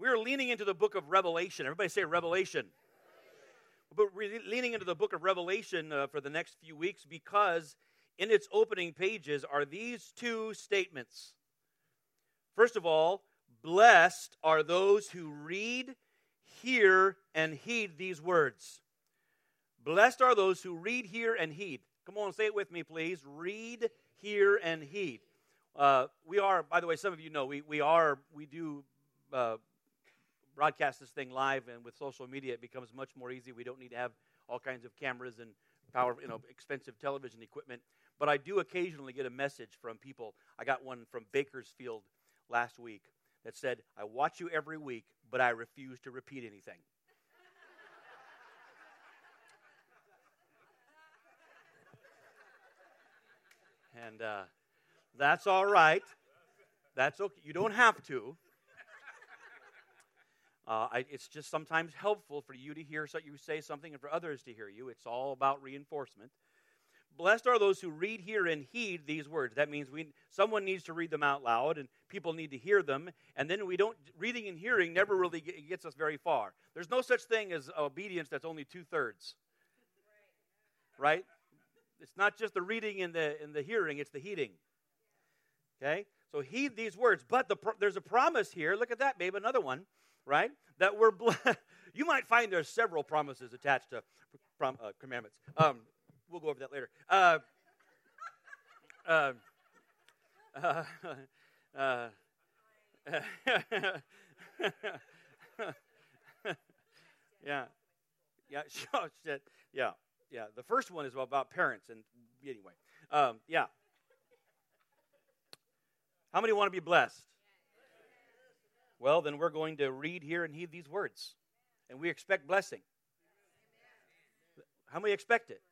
We are leaning into the book of Revelation. Everybody say Revelation. But we're leaning into the book of Revelation uh, for the next few weeks because in its opening pages are these two statements. First of all, blessed are those who read, hear, and heed these words. Blessed are those who read, hear, and heed. Come on, say it with me, please. Read, hear, and heed. Uh, we are, by the way, some of you know we, we are we do uh, broadcast this thing live, and with social media, it becomes much more easy. We don't need to have all kinds of cameras and power, you know, expensive television equipment. But I do occasionally get a message from people. I got one from Bakersfield last week that said, "I watch you every week, but I refuse to repeat anything." and uh, that's all right. That's okay. You don't have to. Uh, I, it's just sometimes helpful for you to hear so you say something and for others to hear you. It's all about reinforcement. Blessed are those who read, hear, and heed these words. That means we someone needs to read them out loud, and people need to hear them. And then we don't reading and hearing never really gets us very far. There's no such thing as obedience that's only two thirds. Right? It's not just the reading and the and the hearing; it's the heeding. Okay, so heed these words. But the, there's a promise here. Look at that, babe. Another one right? That we're blessed. you might find there's several promises attached to prom- uh, commandments. Um, we'll go over that later. Uh, uh, uh, yeah, yeah, yeah, yeah. The first one is about parents, and anyway, um, yeah. How many want to be blessed? Well, then we're going to read here and heed these words. And we expect blessing. How many expect it?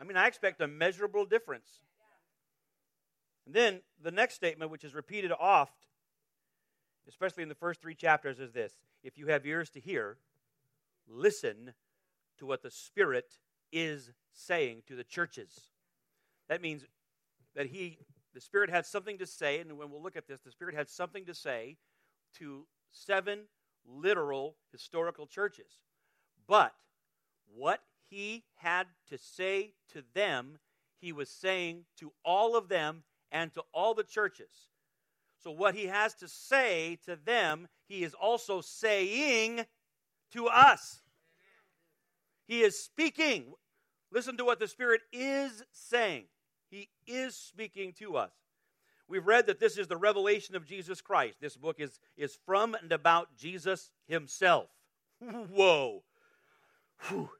I mean, I expect a measurable difference. And then the next statement, which is repeated oft, especially in the first three chapters, is this If you have ears to hear, listen to what the Spirit is saying to the churches. That means that he, the Spirit had something to say, and when we'll look at this, the Spirit had something to say to seven literal historical churches. But what he had to say to them, he was saying to all of them and to all the churches. So, what he has to say to them, he is also saying to us. He is speaking. Listen to what the Spirit is saying. He is speaking to us. We've read that this is the revelation of Jesus Christ. This book is, is from and about Jesus himself. Whoa. Whew.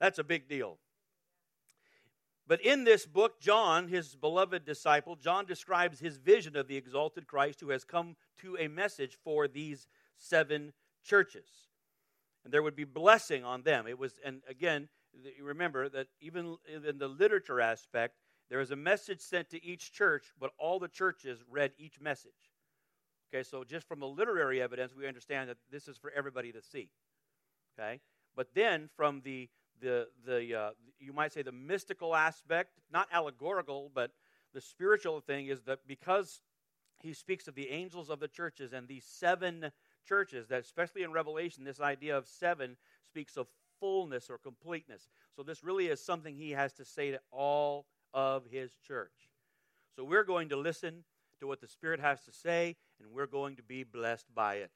That's a big deal. But in this book, John, his beloved disciple, John describes his vision of the exalted Christ who has come to a message for these seven churches. And there would be blessing on them. It was, and again, remember that even in the literature aspect, there was a message sent to each church, but all the churches read each message. Okay, so just from the literary evidence, we understand that this is for everybody to see. Okay, but then from the the the uh, you might say the mystical aspect, not allegorical, but the spiritual thing is that because he speaks of the angels of the churches and these seven churches, that especially in Revelation, this idea of seven speaks of fullness or completeness. So this really is something he has to say to all of his church. So we're going to listen to what the Spirit has to say, and we're going to be blessed by it.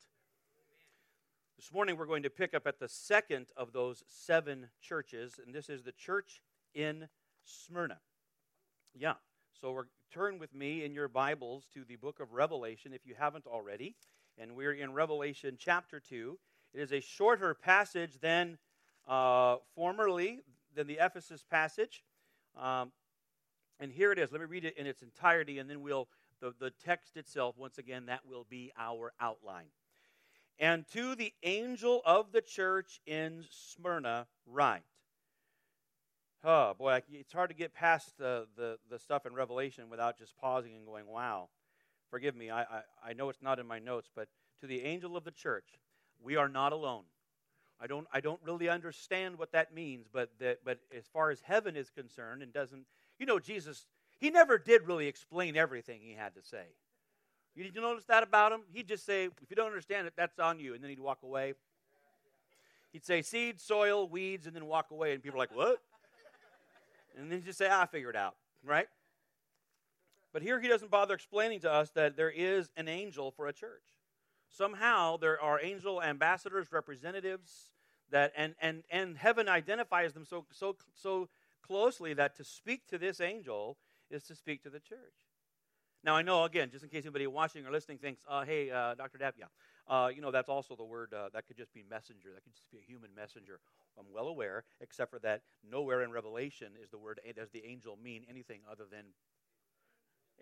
This morning, we're going to pick up at the second of those seven churches, and this is the church in Smyrna. Yeah, so we're, turn with me in your Bibles to the book of Revelation if you haven't already, and we're in Revelation chapter 2. It is a shorter passage than uh, formerly, than the Ephesus passage. Um, and here it is. Let me read it in its entirety, and then we'll, the, the text itself, once again, that will be our outline. And to the angel of the church in Smyrna, write. Oh, boy, it's hard to get past the, the, the stuff in Revelation without just pausing and going, wow. Forgive me, I, I, I know it's not in my notes, but to the angel of the church, we are not alone. I don't, I don't really understand what that means, but, that, but as far as heaven is concerned, and doesn't you know, Jesus, he never did really explain everything he had to say. You did you notice that about him? He'd just say, if you don't understand it, that's on you. And then he'd walk away. He'd say seed, soil, weeds, and then walk away. And people are like, what? And then he'd just say, ah, I figure it out, right? But here he doesn't bother explaining to us that there is an angel for a church. Somehow there are angel ambassadors, representatives, that and and and heaven identifies them so so so closely that to speak to this angel is to speak to the church. Now, I know, again, just in case anybody watching or listening thinks, uh, hey, uh, Dr. Dapp, yeah, uh, you know, that's also the word, uh, that could just be messenger. That could just be a human messenger. I'm well aware, except for that nowhere in Revelation is the word, does the angel mean anything other than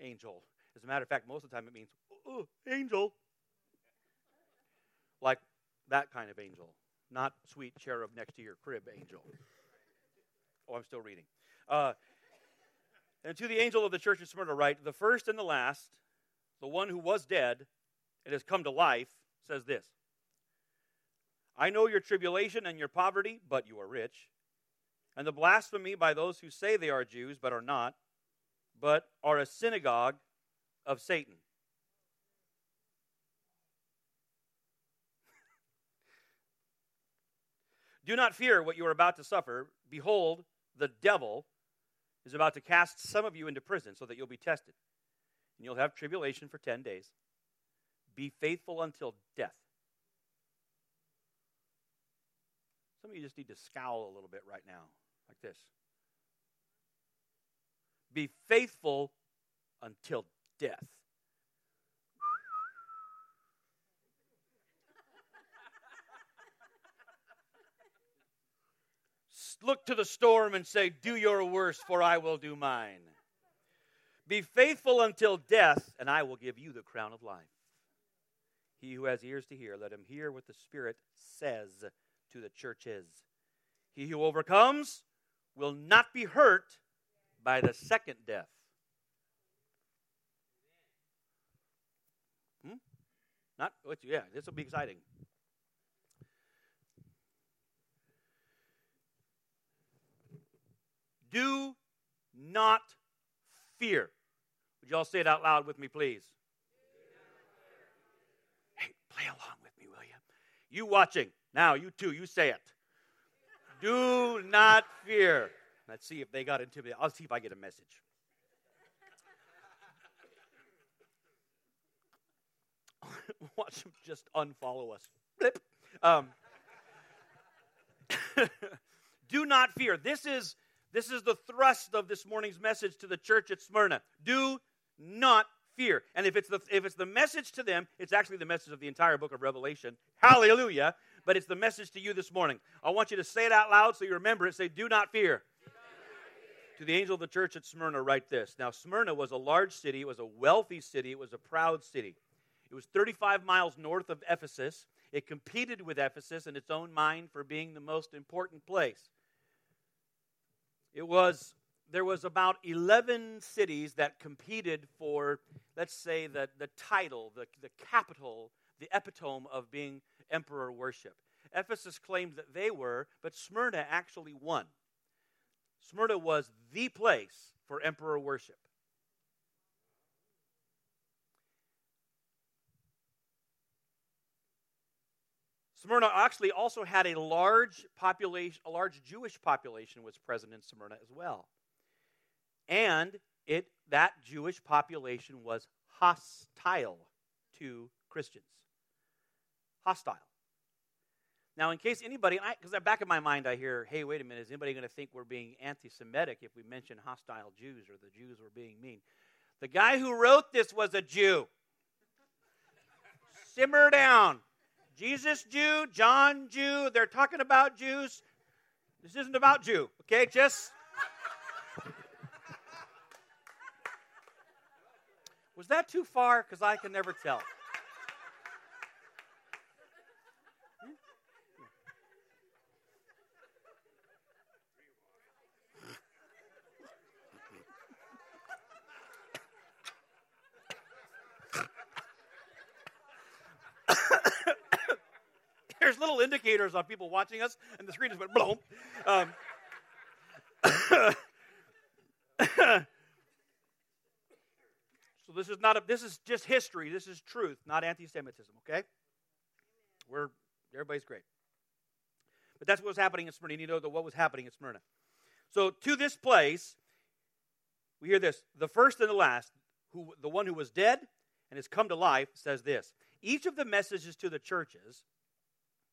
angel. As a matter of fact, most of the time it means, oh, angel. Like that kind of angel, not sweet cherub next to your crib angel. Oh, I'm still reading. Uh, and to the angel of the church in Smyrna, write the first and the last, the one who was dead and has come to life, says this I know your tribulation and your poverty, but you are rich, and the blasphemy by those who say they are Jews, but are not, but are a synagogue of Satan. Do not fear what you are about to suffer. Behold, the devil is about to cast some of you into prison so that you'll be tested. And you'll have tribulation for 10 days. Be faithful until death. Some of you just need to scowl a little bit right now, like this. Be faithful until death. Look to the storm and say, Do your worst, for I will do mine. Be faithful until death, and I will give you the crown of life. He who has ears to hear, let him hear what the Spirit says to the churches. He who overcomes will not be hurt by the second death. Hmm? Not, yeah, this will be exciting. Do not fear. Would you all say it out loud with me, please? Hey, play along with me, will you? You watching. Now, you too, you say it. Do not fear. Let's see if they got intimidated. I'll see if I get a message. Watch them just unfollow us. Um, do not fear. This is this is the thrust of this morning's message to the church at Smyrna. Do not fear. And if it's the if it's the message to them, it's actually the message of the entire book of Revelation. Hallelujah. But it's the message to you this morning. I want you to say it out loud so you remember it. Say, do not fear. To the angel of the church at Smyrna, write this. Now, Smyrna was a large city, it was a wealthy city, it was a proud city. It was 35 miles north of Ephesus. It competed with Ephesus in its own mind for being the most important place. It was there was about 11 cities that competed for let's say the, the title the, the capital the epitome of being emperor worship. Ephesus claimed that they were but smyrna actually won. Smyrna was the place for emperor worship Smyrna actually also had a large population, a large Jewish population was present in Smyrna as well. And it that Jewish population was hostile to Christians. Hostile. Now, in case anybody, because back in my mind I hear, hey, wait a minute, is anybody going to think we're being anti Semitic if we mention hostile Jews or the Jews were being mean? The guy who wrote this was a Jew. Simmer down. Jesus Jew, John Jew, they're talking about Jews. This isn't about Jew, okay? Just. Was that too far? Because I can never tell. there's little indicators on people watching us, and the screen just went boom. Um, So this is not a, this is just history. This is truth, not anti-Semitism. Okay, we're everybody's great, but that's what was happening in Smyrna. You know what was happening in Smyrna. So to this place, we hear this: the first and the last, who the one who was dead and has come to life, says this. Each of the messages to the churches,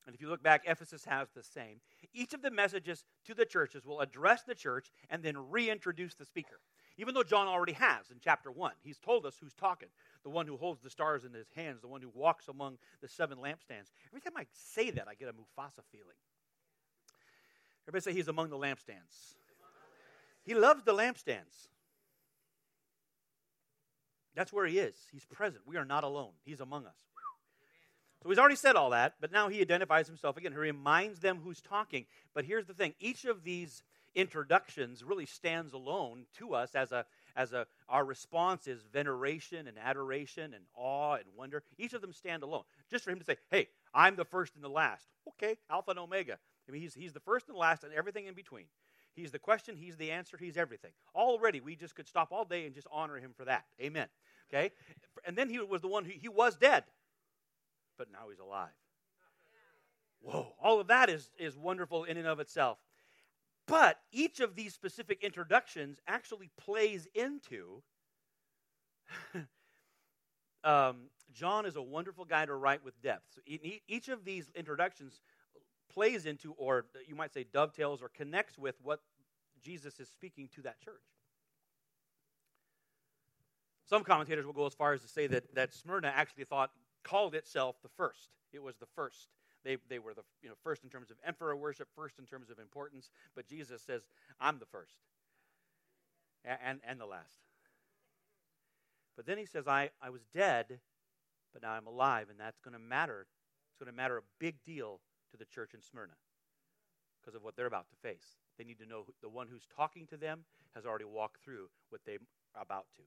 and if you look back, Ephesus has the same. Each of the messages to the churches will address the church and then reintroduce the speaker. Even though John already has in chapter 1. He's told us who's talking the one who holds the stars in his hands, the one who walks among the seven lampstands. Every time I say that, I get a Mufasa feeling. Everybody say he's among the lampstands. He loves the lampstands. That's where he is. He's present. We are not alone. He's among us. So he's already said all that, but now he identifies himself again. He reminds them who's talking. But here's the thing. Each of these introductions really stands alone to us as a as a our response is veneration and adoration and awe and wonder. Each of them stand alone. Just for him to say hey i'm the first and the last. Okay alpha and omega. I mean he's, he's the first and the last and everything in between. He's the question he's the answer he's everything. Already we just could stop all day and just honor him for that. Amen. Okay? And then he was the one who he was dead but now he's alive whoa all of that is is wonderful in and of itself but each of these specific introductions actually plays into. um, John is a wonderful guy to write with depth. So each of these introductions plays into, or you might say dovetails or connects with what Jesus is speaking to that church. Some commentators will go as far as to say that, that Smyrna actually thought, called itself the first. It was the first. They, they were the you know, first in terms of emperor worship, first in terms of importance, but Jesus says, I'm the first and, and, and the last. But then he says, I, I was dead, but now I'm alive, and that's going to matter. It's going to matter a big deal to the church in Smyrna because of what they're about to face. They need to know the one who's talking to them has already walked through what they're about to.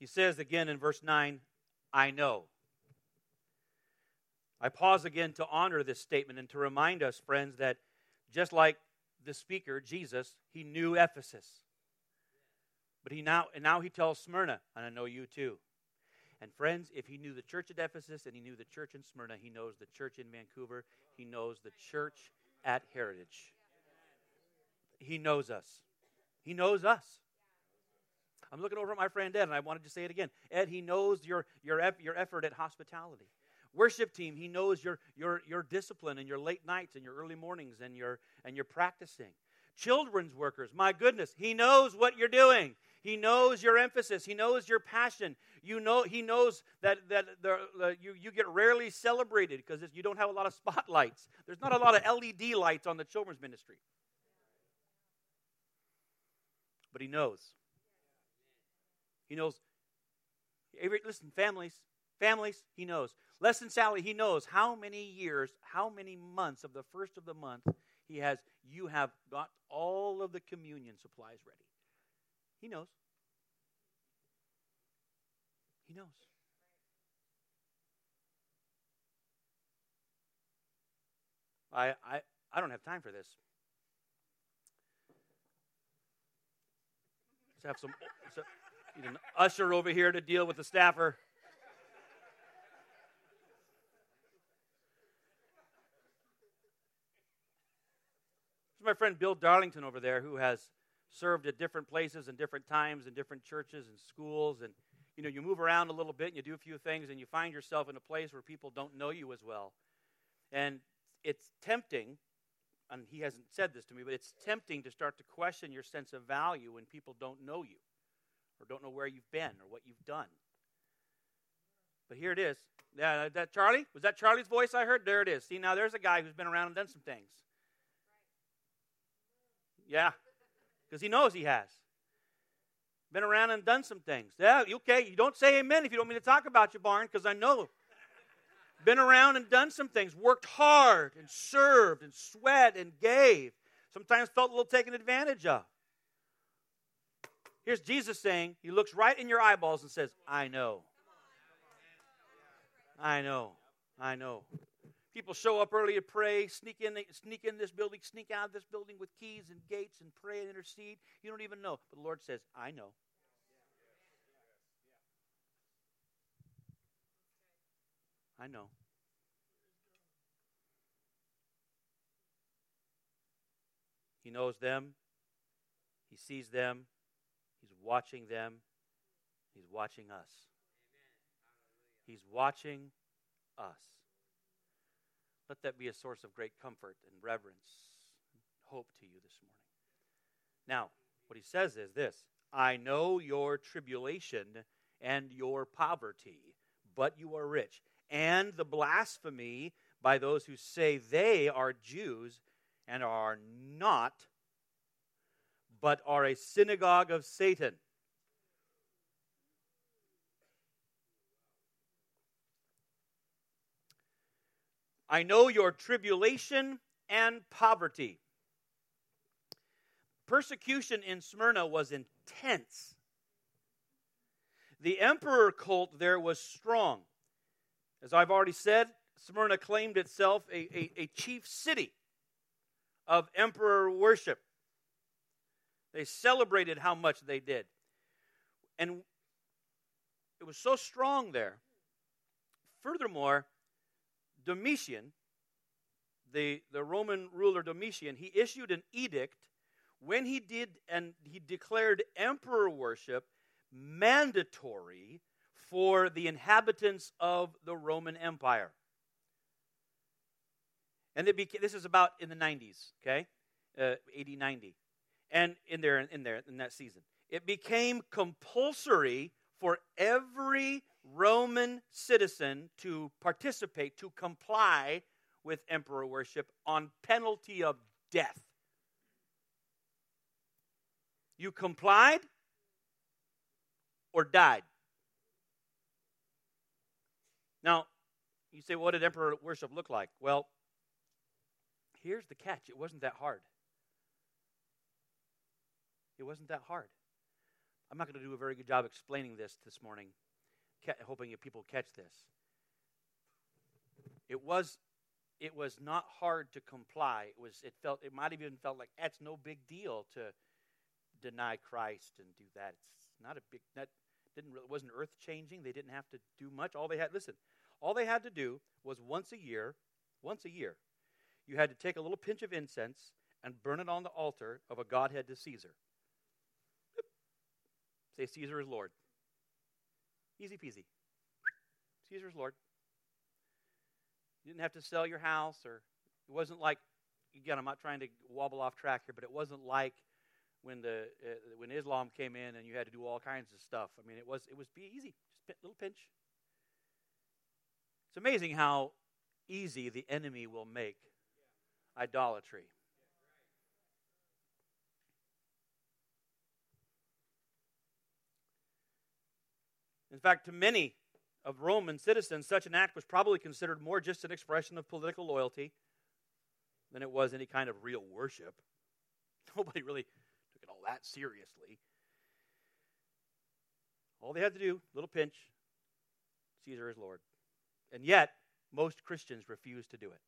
He says again in verse 9, I know. I pause again to honor this statement and to remind us, friends, that just like the speaker, Jesus, he knew Ephesus. But he now and now he tells Smyrna, and I know you too. And friends, if he knew the church at Ephesus and he knew the church in Smyrna, he knows the church in Vancouver, he knows the church at Heritage. He knows us. He knows us. I'm looking over at my friend Ed, and I wanted to say it again. Ed, he knows your, your, your effort at hospitality. Worship team, he knows your, your, your discipline and your late nights and your early mornings and your, and your practicing. Children's workers, my goodness, he knows what you're doing. He knows your emphasis. He knows your passion. You know, he knows that, that the, the, you, you get rarely celebrated because you don't have a lot of spotlights. There's not a lot of LED lights on the children's ministry. But he knows. He knows. Listen, families, families, he knows. Less than Sally, he knows how many years, how many months of the first of the month he has, you have got all of the communion supplies ready. He knows. He knows. I, I, I don't have time for this. Let's have some. Need an usher over here to deal with the staffer. There's my friend Bill Darlington over there who has served at different places and different times in different churches and schools. And you know you move around a little bit and you do a few things and you find yourself in a place where people don't know you as well. And it's tempting and he hasn't said this to me but it's tempting to start to question your sense of value when people don't know you or don't know where you've been or what you've done. But here it is. Yeah, uh, that Charlie? Was that Charlie's voice I heard? There it is. See, now there's a guy who's been around and done some things. Yeah, because he knows he has. Been around and done some things. Yeah, okay. You don't say amen if you don't mean to talk about your barn, because I know. Been around and done some things. Worked hard and served and sweat and gave. Sometimes felt a little taken advantage of. Here's Jesus saying, He looks right in your eyeballs and says, I know. I know. I know. People show up early to pray, sneak in, sneak in this building, sneak out of this building with keys and gates and pray and intercede. You don't even know. But the Lord says, I know. I know. He knows them. He sees them. Watching them. He's watching us. He's watching us. Let that be a source of great comfort and reverence and hope to you this morning. Now, what he says is this I know your tribulation and your poverty, but you are rich, and the blasphemy by those who say they are Jews and are not, but are a synagogue of Satan. I know your tribulation and poverty. Persecution in Smyrna was intense. The emperor cult there was strong. As I've already said, Smyrna claimed itself a, a, a chief city of emperor worship. They celebrated how much they did. And it was so strong there. Furthermore, Domitian, the, the Roman ruler Domitian, he issued an edict when he did and he declared emperor worship mandatory for the inhabitants of the Roman Empire. And it became, this is about in the 90s, okay? Uh, 80, 90. And in there, in there, in that season. It became compulsory for every Roman citizen to participate, to comply with emperor worship on penalty of death. You complied or died. Now, you say, what did emperor worship look like? Well, here's the catch it wasn't that hard. It wasn't that hard. I'm not going to do a very good job explaining this this morning, hoping that people catch this. It was it was not hard to comply. It was it felt it might have even felt like that's no big deal to deny Christ and do that. It's not a big that didn't it wasn't earth changing. They didn't have to do much. All they had listen, all they had to do was once a year, once a year, you had to take a little pinch of incense and burn it on the altar of a godhead to Caesar. Say, Caesar is Lord. Easy peasy. Caesar is Lord. You didn't have to sell your house, or it wasn't like, again, I'm not trying to wobble off track here, but it wasn't like when the uh, when Islam came in and you had to do all kinds of stuff. I mean, it was it was be easy, just a little pinch. It's amazing how easy the enemy will make idolatry. In fact, to many of Roman citizens, such an act was probably considered more just an expression of political loyalty than it was any kind of real worship. Nobody really took it all that seriously. All they had to do, little pinch, Caesar is Lord. And yet, most Christians refuse to do it.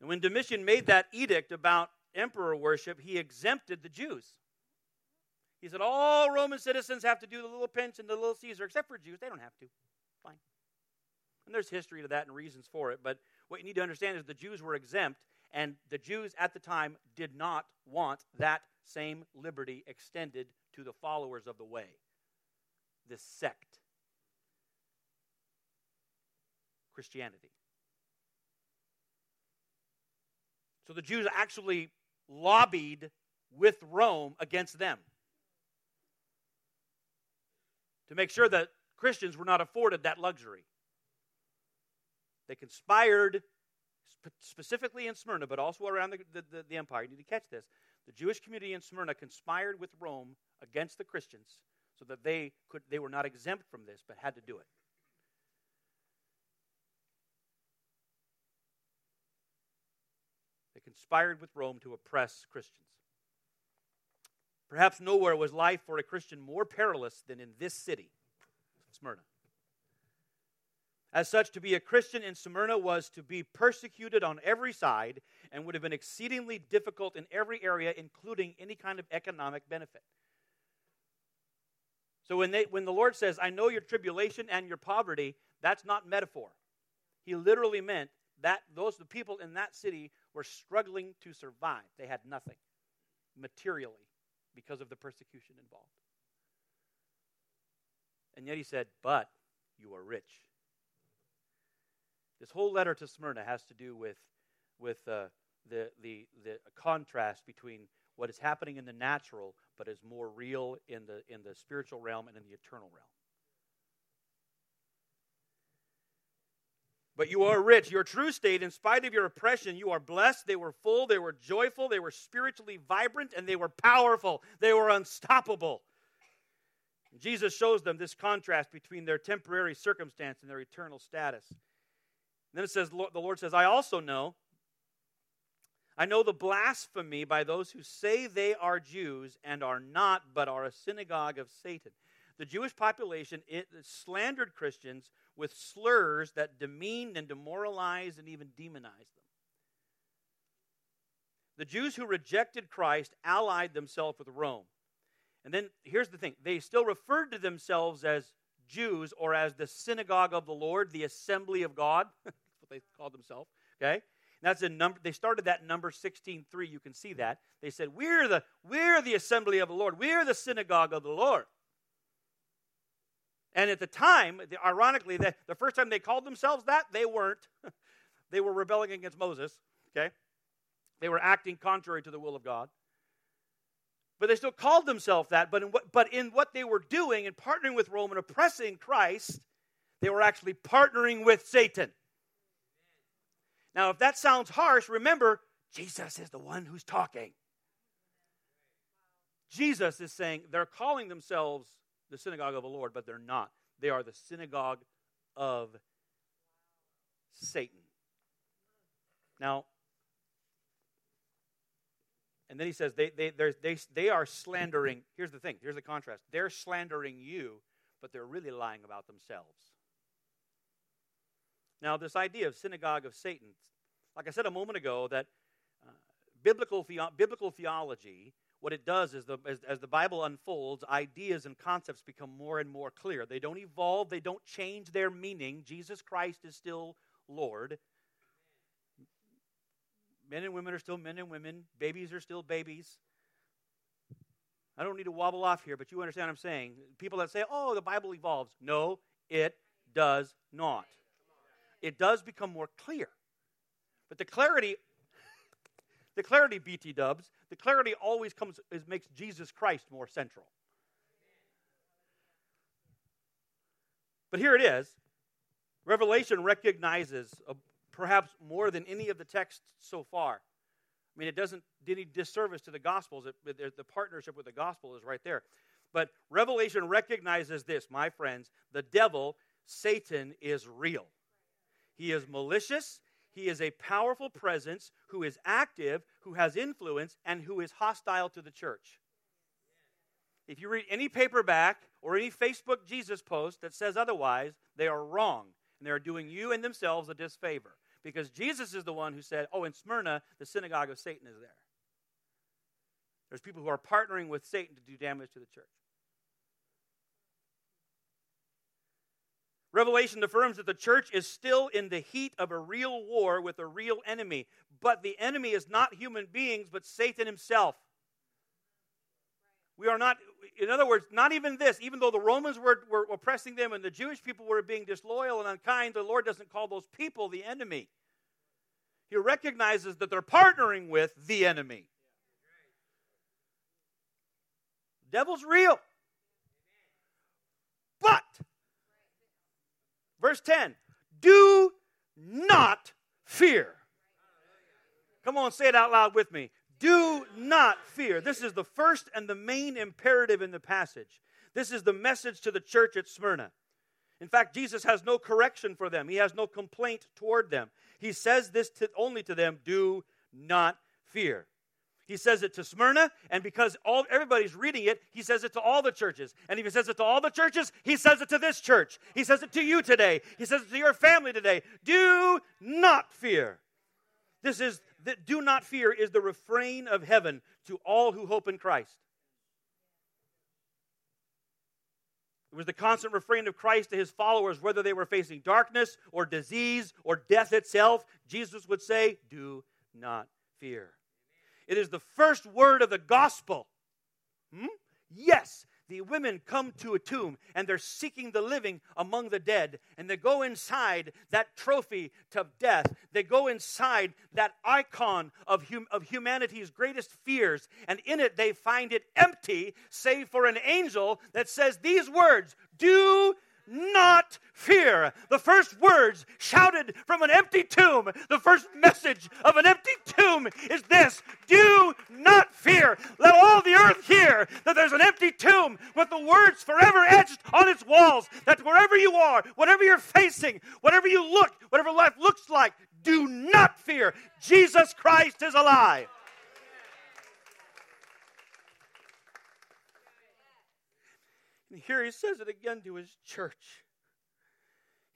And when Domitian made that edict about emperor worship, he exempted the Jews. He said all Roman citizens have to do the little pinch and the little Caesar, except for Jews. They don't have to. Fine. And there's history to that and reasons for it. But what you need to understand is the Jews were exempt, and the Jews at the time did not want that same liberty extended to the followers of the way, this sect, Christianity. So the Jews actually lobbied with Rome against them to make sure that Christians were not afforded that luxury. They conspired specifically in Smyrna, but also around the, the, the, empire. You need to catch this. The Jewish community in Smyrna conspired with Rome against the Christians so that they, could, they were not exempt from this, but had to do it. They conspired with Rome to oppress Christians. Perhaps nowhere was life for a Christian more perilous than in this city, Smyrna. As such, to be a Christian in Smyrna was to be persecuted on every side and would have been exceedingly difficult in every area, including any kind of economic benefit. So when, they, when the Lord says, I know your tribulation and your poverty, that's not metaphor. He literally meant that those the people in that city were struggling to survive. They had nothing materially because of the persecution involved. And yet he said, But you are rich. This whole letter to Smyrna has to do with, with uh, the, the, the contrast between what is happening in the natural but is more real in the, in the spiritual realm and in the eternal realm. But you are rich. Your true state, in spite of your oppression, you are blessed. They were full, they were joyful, they were spiritually vibrant, and they were powerful. They were unstoppable. Jesus shows them this contrast between their temporary circumstance and their eternal status. And Then it says, the Lord says, I also know, I know the blasphemy by those who say they are Jews and are not, but are a synagogue of Satan. The Jewish population it slandered Christians with slurs that demeaned and demoralized and even demonized them. The Jews who rejected Christ allied themselves with Rome. And then here's the thing they still referred to themselves as Jews or as the synagogue of the Lord, the assembly of God. That's what they called themselves. Okay? And that's in number they started that number 16:3. You can see that. They said, We're the we're the assembly of the Lord. We're the synagogue of the Lord. And at the time, ironically, the, the first time they called themselves that, they weren't. they were rebelling against Moses. Okay? They were acting contrary to the will of God. But they still called themselves that. But in what, but in what they were doing and partnering with Rome and oppressing Christ, they were actually partnering with Satan. Now, if that sounds harsh, remember, Jesus is the one who's talking. Jesus is saying they're calling themselves the synagogue of the Lord, but they're not. They are the synagogue of Satan. Now, and then he says they, they, they, they are slandering. Here's the thing here's the contrast. They're slandering you, but they're really lying about themselves. Now, this idea of synagogue of Satan, like I said a moment ago, that uh, biblical, biblical theology, what it does is the, as, as the Bible unfolds, ideas and concepts become more and more clear. They don't evolve, they don't change their meaning. Jesus Christ is still Lord. Men and women are still men and women. Babies are still babies. I don't need to wobble off here, but you understand what I'm saying. People that say, oh, the Bible evolves. No, it does not. It does become more clear. But the clarity, the clarity, BT dubs, the clarity always comes, is, makes Jesus Christ more central. But here it is. Revelation recognizes a, perhaps more than any of the texts so far. I mean, it doesn't do any disservice to the Gospels. It, the partnership with the Gospel is right there. But Revelation recognizes this, my friends the devil, Satan, is real. He is malicious. He is a powerful presence who is active, who has influence, and who is hostile to the church. If you read any paperback or any Facebook Jesus post that says otherwise, they are wrong. And they are doing you and themselves a disfavor because Jesus is the one who said, Oh, in Smyrna, the synagogue of Satan is there. There's people who are partnering with Satan to do damage to the church. Revelation affirms that the church is still in the heat of a real war with a real enemy. But the enemy is not human beings, but Satan himself. We are not, in other words, not even this, even though the Romans were, were oppressing them and the Jewish people were being disloyal and unkind, the Lord doesn't call those people the enemy. He recognizes that they're partnering with the enemy. The devil's real. But, verse 10 do not fear. Come on, say it out loud with me. Do not fear. This is the first and the main imperative in the passage. This is the message to the church at Smyrna. In fact, Jesus has no correction for them, he has no complaint toward them. He says this to, only to them do not fear. He says it to Smyrna, and because all everybody's reading it, he says it to all the churches. And if he says it to all the churches, he says it to this church. He says it to you today. He says it to your family today. Do not fear. This is that do not fear is the refrain of heaven to all who hope in Christ. It was the constant refrain of Christ to his followers, whether they were facing darkness or disease or death itself. Jesus would say, Do not fear. It is the first word of the gospel. Hmm? Yes, the women come to a tomb and they're seeking the living among the dead. And they go inside that trophy to death. They go inside that icon of, hum- of humanity's greatest fears. And in it, they find it empty, save for an angel that says these words Do not fear. The first words shouted from an empty tomb, the first message of an empty tomb is this Do not fear. Let all the earth hear that there's an empty tomb with the words forever etched on its walls. That wherever you are, whatever you're facing, whatever you look, whatever life looks like, do not fear. Jesus Christ is alive. And here he says it again to his church.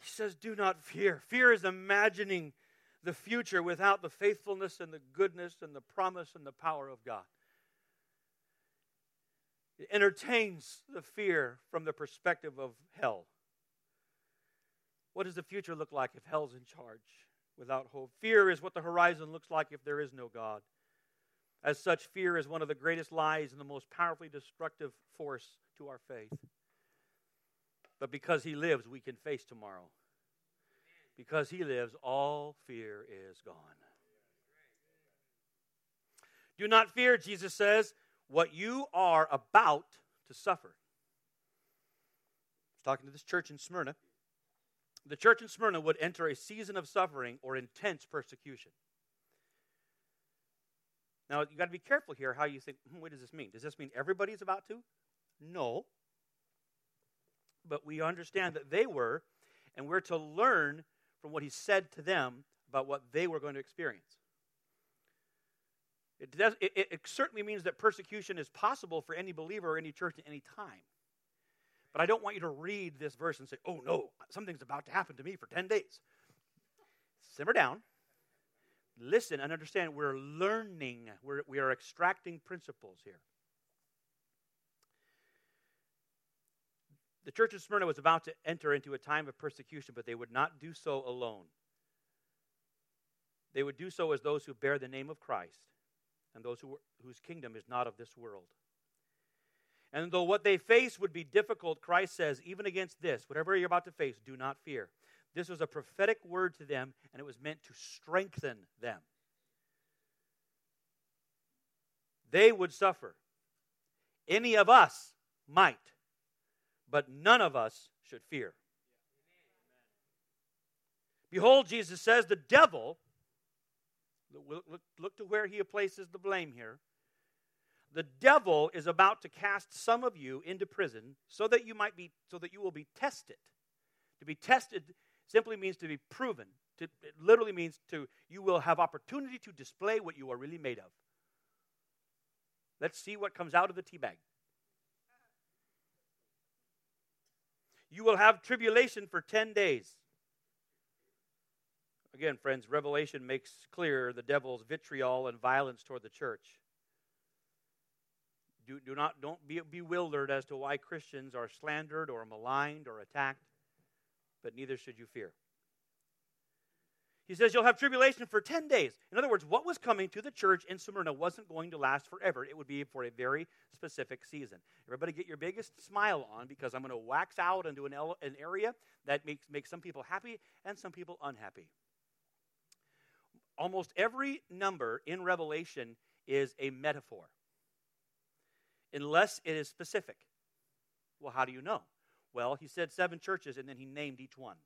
He says, Do not fear. Fear is imagining the future without the faithfulness and the goodness and the promise and the power of God. It entertains the fear from the perspective of hell. What does the future look like if hell's in charge without hope? Fear is what the horizon looks like if there is no God. As such, fear is one of the greatest lies and the most powerfully destructive force to our faith. But because He lives, we can face tomorrow. Because He lives, all fear is gone. Do not fear, Jesus says, what you are about to suffer. He's talking to this church in Smyrna. The church in Smyrna would enter a season of suffering or intense persecution. Now, you've got to be careful here how you think, hmm, what does this mean? Does this mean everybody's about to? No. But we understand that they were, and we're to learn from what he said to them about what they were going to experience. It, does, it, it, certainly means that persecution is possible for any believer or any church at any time. But I don't want you to read this verse and say, oh no, something's about to happen to me for 10 days. Simmer down. Listen and understand we're learning, we're, we are extracting principles here. The church of Smyrna was about to enter into a time of persecution, but they would not do so alone. They would do so as those who bear the name of Christ and those who, whose kingdom is not of this world. And though what they face would be difficult, Christ says, even against this, whatever you're about to face, do not fear. This was a prophetic word to them, and it was meant to strengthen them. They would suffer. Any of us might but none of us should fear. Behold, Jesus says, the devil, look, look, to where he places the blame here. The devil is about to cast some of you into prison so that you might be, so that you will be tested. To be tested simply means to be proven. To, it literally means to, you will have opportunity to display what you are really made of. Let's see what comes out of the tea bag. You will have tribulation for 10 days. Again, friends, Revelation makes clear the devil's vitriol and violence toward the church. Do, do not don't be bewildered as to why Christians are slandered or maligned or attacked, but neither should you fear. He says you'll have tribulation for 10 days. In other words, what was coming to the church in Smyrna wasn't going to last forever. It would be for a very specific season. Everybody get your biggest smile on because I'm going to wax out into an, an area that makes, makes some people happy and some people unhappy. Almost every number in Revelation is a metaphor, unless it is specific. Well, how do you know? Well, he said seven churches and then he named each one.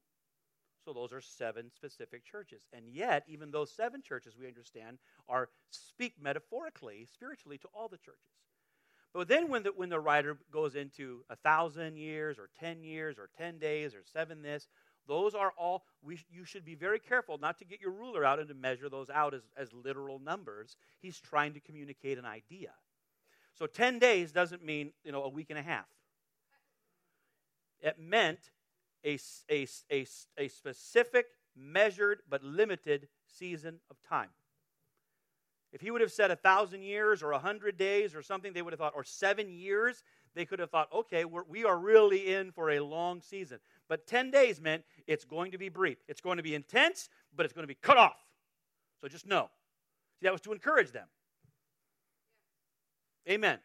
So those are seven specific churches. And yet, even those seven churches, we understand, are speak metaphorically, spiritually to all the churches. But then when the, when the writer goes into a thousand years or ten years or ten days or seven this, Those are all, we, you should be very careful not to get your ruler out and to measure those out as, as literal numbers. He's trying to communicate an idea. So 10 days doesn't mean, you know, a week and a half. It meant a, a, a, a specific, measured, but limited season of time. If he would have said a thousand years or a hundred days or something, they would have thought, or seven years, they could have thought, okay, we're, we are really in for a long season. But 10 days meant it's going to be brief. It's going to be intense, but it's going to be cut off. So just know. See, that was to encourage them. Amen.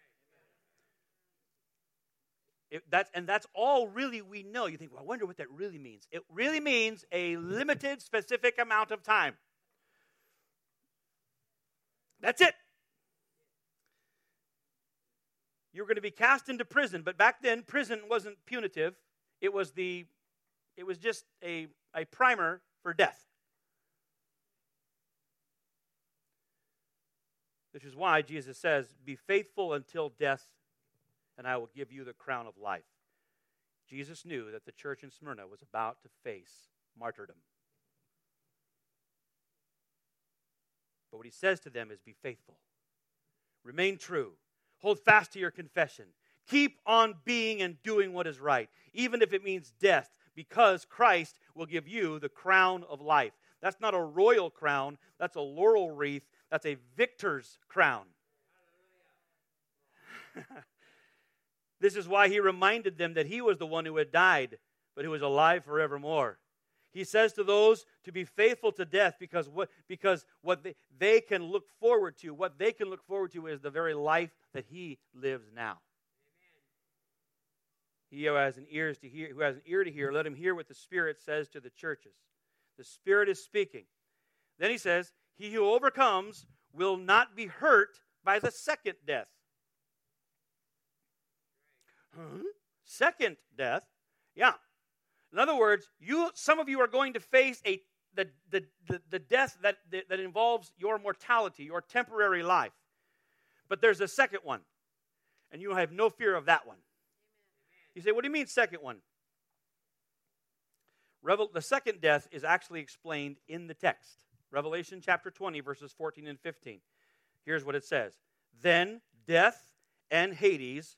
It, that's, and that's all really we know. You think, well, I wonder what that really means. It really means a limited, specific amount of time. That's it. You're going to be cast into prison, but back then, prison wasn't punitive. It was the it was just a, a primer for death. Which is why Jesus says, Be faithful until death, and I will give you the crown of life. Jesus knew that the church in Smyrna was about to face martyrdom. But what he says to them is be faithful, remain true, hold fast to your confession, keep on being and doing what is right, even if it means death, because Christ will give you the crown of life. That's not a royal crown, that's a laurel wreath, that's a victor's crown. this is why he reminded them that he was the one who had died, but who was alive forevermore. He says to those to be faithful to death because what, because what they, they can look forward to, what they can look forward to is the very life that he lives now. He who has an ears to hear, who has an ear to hear, let him hear what the Spirit says to the churches. The Spirit is speaking. Then he says, He who overcomes will not be hurt by the second death. Second death? Yeah. In other words, you some of you are going to face a the, the, the, the death that, that involves your mortality, your temporary life. But there's a second one, and you have no fear of that one. You say, what do you mean, second one? Revel- the second death is actually explained in the text. Revelation chapter 20, verses 14 and 15. Here's what it says Then death and Hades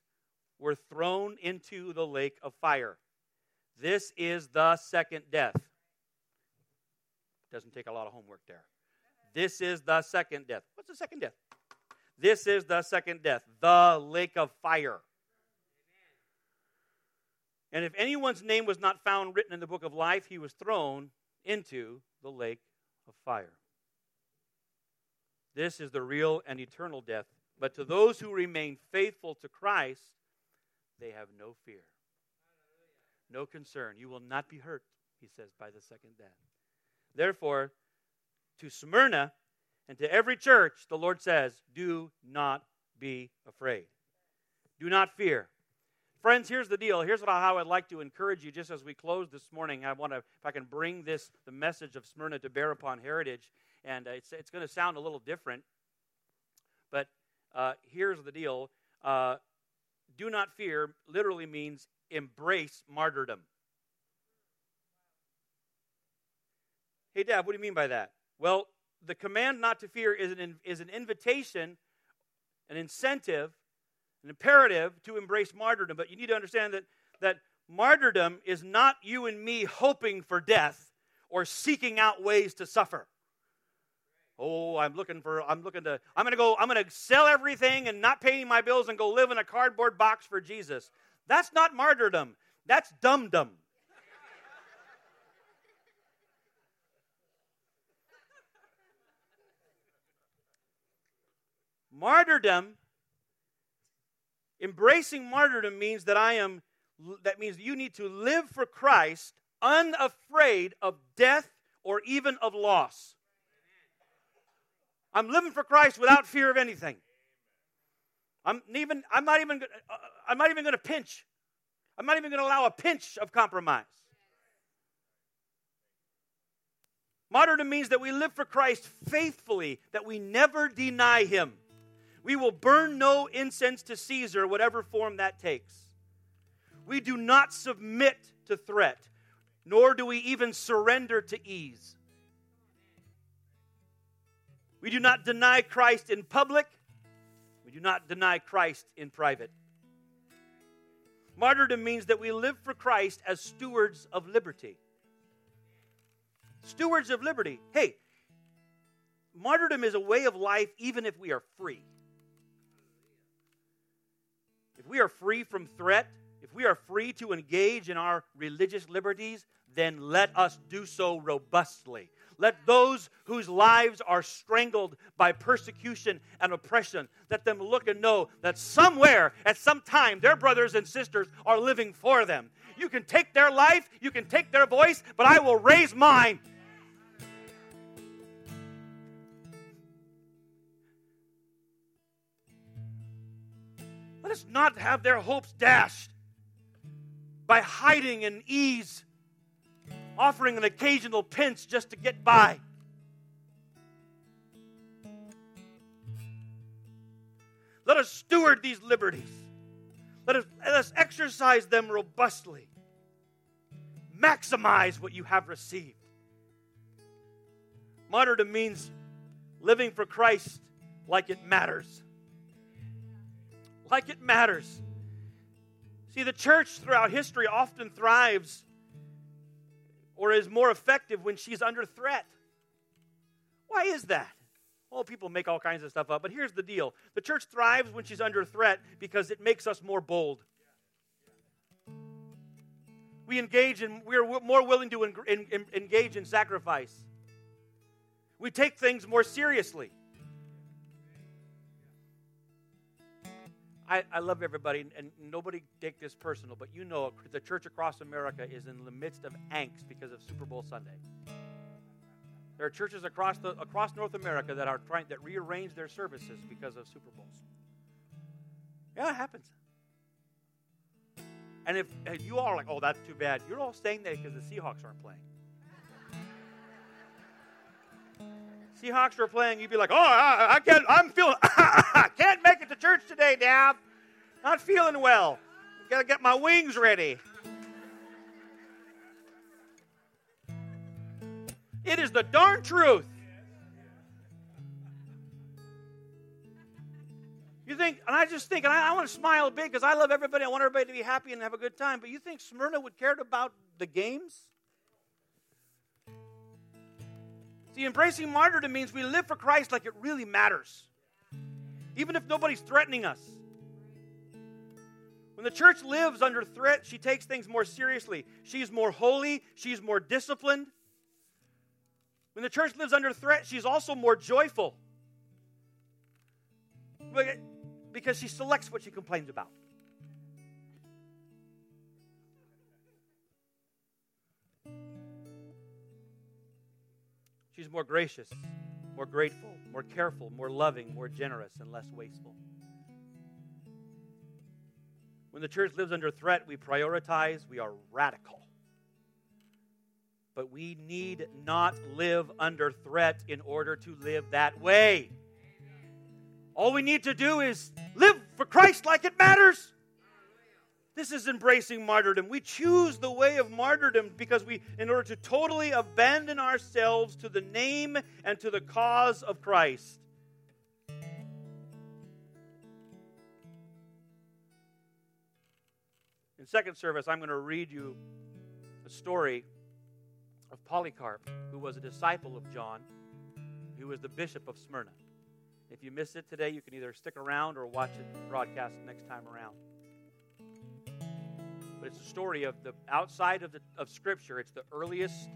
were thrown into the lake of fire. This is the second death. Doesn't take a lot of homework there. This is the second death. What's the second death? This is the second death, the lake of fire. And if anyone's name was not found written in the book of life, he was thrown into the lake of fire. This is the real and eternal death. But to those who remain faithful to Christ, they have no fear, no concern. You will not be hurt, he says, by the second death. Therefore, to Smyrna and to every church, the Lord says, Do not be afraid. Do not fear. Friends, here's the deal. Here's what, how I'd like to encourage you just as we close this morning. I want to, if I can bring this, the message of Smyrna to bear upon heritage. And uh, it's, it's going to sound a little different. But uh, here's the deal uh, do not fear literally means embrace martyrdom. Hey, Dad, what do you mean by that? Well, the command not to fear is an, is an invitation, an incentive an imperative to embrace martyrdom. But you need to understand that, that martyrdom is not you and me hoping for death or seeking out ways to suffer. Oh, I'm looking for, I'm looking to, I'm going to go, I'm going to sell everything and not pay my bills and go live in a cardboard box for Jesus. That's not martyrdom. That's dum dum. martyrdom Embracing martyrdom means that I am, that means you need to live for Christ unafraid of death or even of loss. I'm living for Christ without fear of anything. I'm even I'm not even uh, I'm not even going to pinch. I'm not even going to allow a pinch of compromise. Martyrdom means that we live for Christ faithfully, that we never deny him. We will burn no incense to Caesar, whatever form that takes. We do not submit to threat. nor do we even surrender to ease. We do not deny Christ in public, we do not deny Christ in private. Martyrdom means that we live for Christ as stewards of liberty. Stewards of liberty. Hey, martyrdom is a way of life even if we are free. If we are free from threat, if we are free to engage in our religious liberties, then let us do so robustly. Let those whose lives are strangled by persecution and oppression, let them look and know that somewhere, at some time, their brothers and sisters are living for them. You can take their life, you can take their voice, but I will raise mine. Let us not have their hopes dashed by hiding in ease, offering an occasional pinch just to get by. Let us steward these liberties. Let us, let us exercise them robustly. Maximize what you have received. Martyrdom means living for Christ like it matters like it matters. See, the church throughout history often thrives or is more effective when she's under threat. Why is that? Well, people make all kinds of stuff up, but here's the deal the church thrives when she's under threat because it makes us more bold. We engage in, we're more willing to engage in sacrifice. We take things more seriously. I, I love everybody, and nobody take this personal, but you know the church across America is in the midst of angst because of Super Bowl Sunday. There are churches across the across North America that are trying that rearrange their services because of Super Bowls. Yeah, it happens. And if, if you all are like, "Oh, that's too bad," you're all staying there because the Seahawks aren't playing. Seahawks are playing, you'd be like, "Oh, I, I can't. I'm feeling. I can't make it to church today, Dad. Not feeling well. Got to get my wings ready." It is the darn truth. You think, and I just think, and I, I want to smile big because I love everybody. I want everybody to be happy and have a good time. But you think Smyrna would care about the games? See, embracing martyrdom means we live for Christ like it really matters, even if nobody's threatening us. When the church lives under threat, she takes things more seriously. She's more holy, she's more disciplined. When the church lives under threat, she's also more joyful because she selects what she complains about. She's more gracious, more grateful, more careful, more loving, more generous, and less wasteful. When the church lives under threat, we prioritize, we are radical. But we need not live under threat in order to live that way. All we need to do is live for Christ like it matters. This is embracing martyrdom. We choose the way of martyrdom because we, in order to totally abandon ourselves to the name and to the cause of Christ. In second service, I'm going to read you a story of Polycarp, who was a disciple of John, who was the bishop of Smyrna. If you miss it today, you can either stick around or watch it broadcast next time around but it's a story of the outside of, the, of Scripture, it's the earliest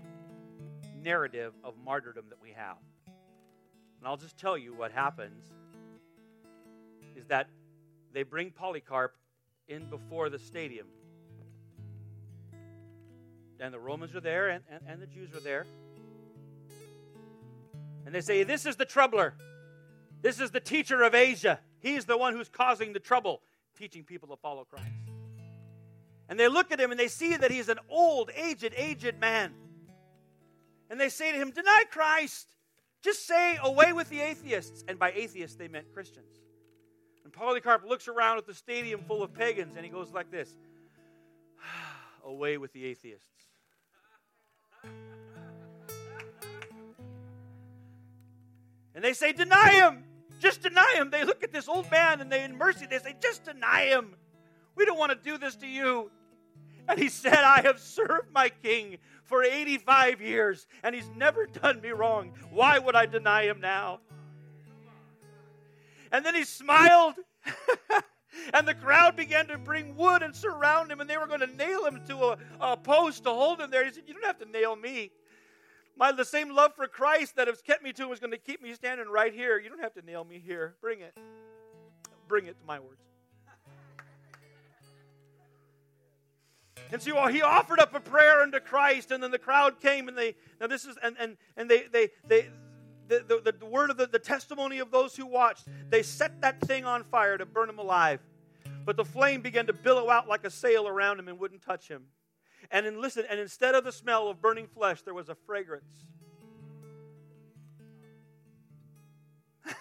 narrative of martyrdom that we have. And I'll just tell you what happens is that they bring Polycarp in before the stadium. And the Romans are there and, and, and the Jews are there. And they say, This is the troubler. This is the teacher of Asia. He's the one who's causing the trouble, teaching people to follow Christ. And they look at him and they see that he's an old, aged, aged man. And they say to him, Deny Christ. Just say, Away with the atheists. And by atheists, they meant Christians. And Polycarp looks around at the stadium full of pagans and he goes like this Away with the atheists. And they say, Deny him. Just deny him. They look at this old man and they, in mercy, they say, Just deny him. We don't want to do this to you. And he said, I have served my king for 85 years, and he's never done me wrong. Why would I deny him now? And then he smiled. and the crowd began to bring wood and surround him, and they were going to nail him to a, a post to hold him there. He said, You don't have to nail me. My, the same love for Christ that has kept me to him is going to keep me standing right here. You don't have to nail me here. Bring it. Bring it to my words. And so he offered up a prayer unto Christ, and then the crowd came, and they now this is and and and they they they the, the, the word of the, the testimony of those who watched, they set that thing on fire to burn him alive. But the flame began to billow out like a sail around him and wouldn't touch him. And then listen, and instead of the smell of burning flesh, there was a fragrance.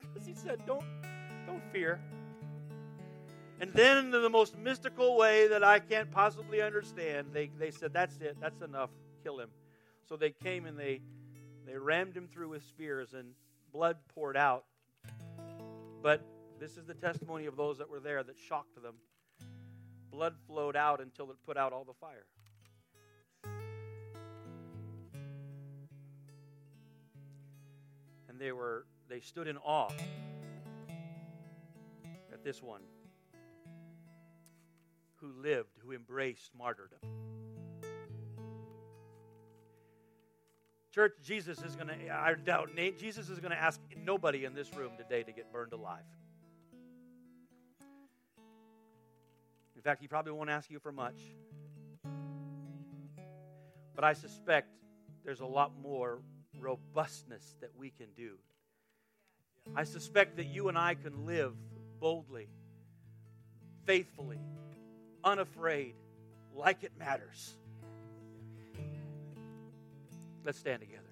because he said, Don't don't fear. And then, in the most mystical way that I can't possibly understand, they, they said, That's it, that's enough, kill him. So they came and they, they rammed him through with spears, and blood poured out. But this is the testimony of those that were there that shocked them. Blood flowed out until it put out all the fire. And they were they stood in awe at this one who lived, who embraced martyrdom. Church, Jesus is going to, I doubt, Jesus is going to ask nobody in this room today to get burned alive. In fact, he probably won't ask you for much. But I suspect there's a lot more robustness that we can do. I suspect that you and I can live boldly, faithfully, unafraid, like it matters. Let's stand together.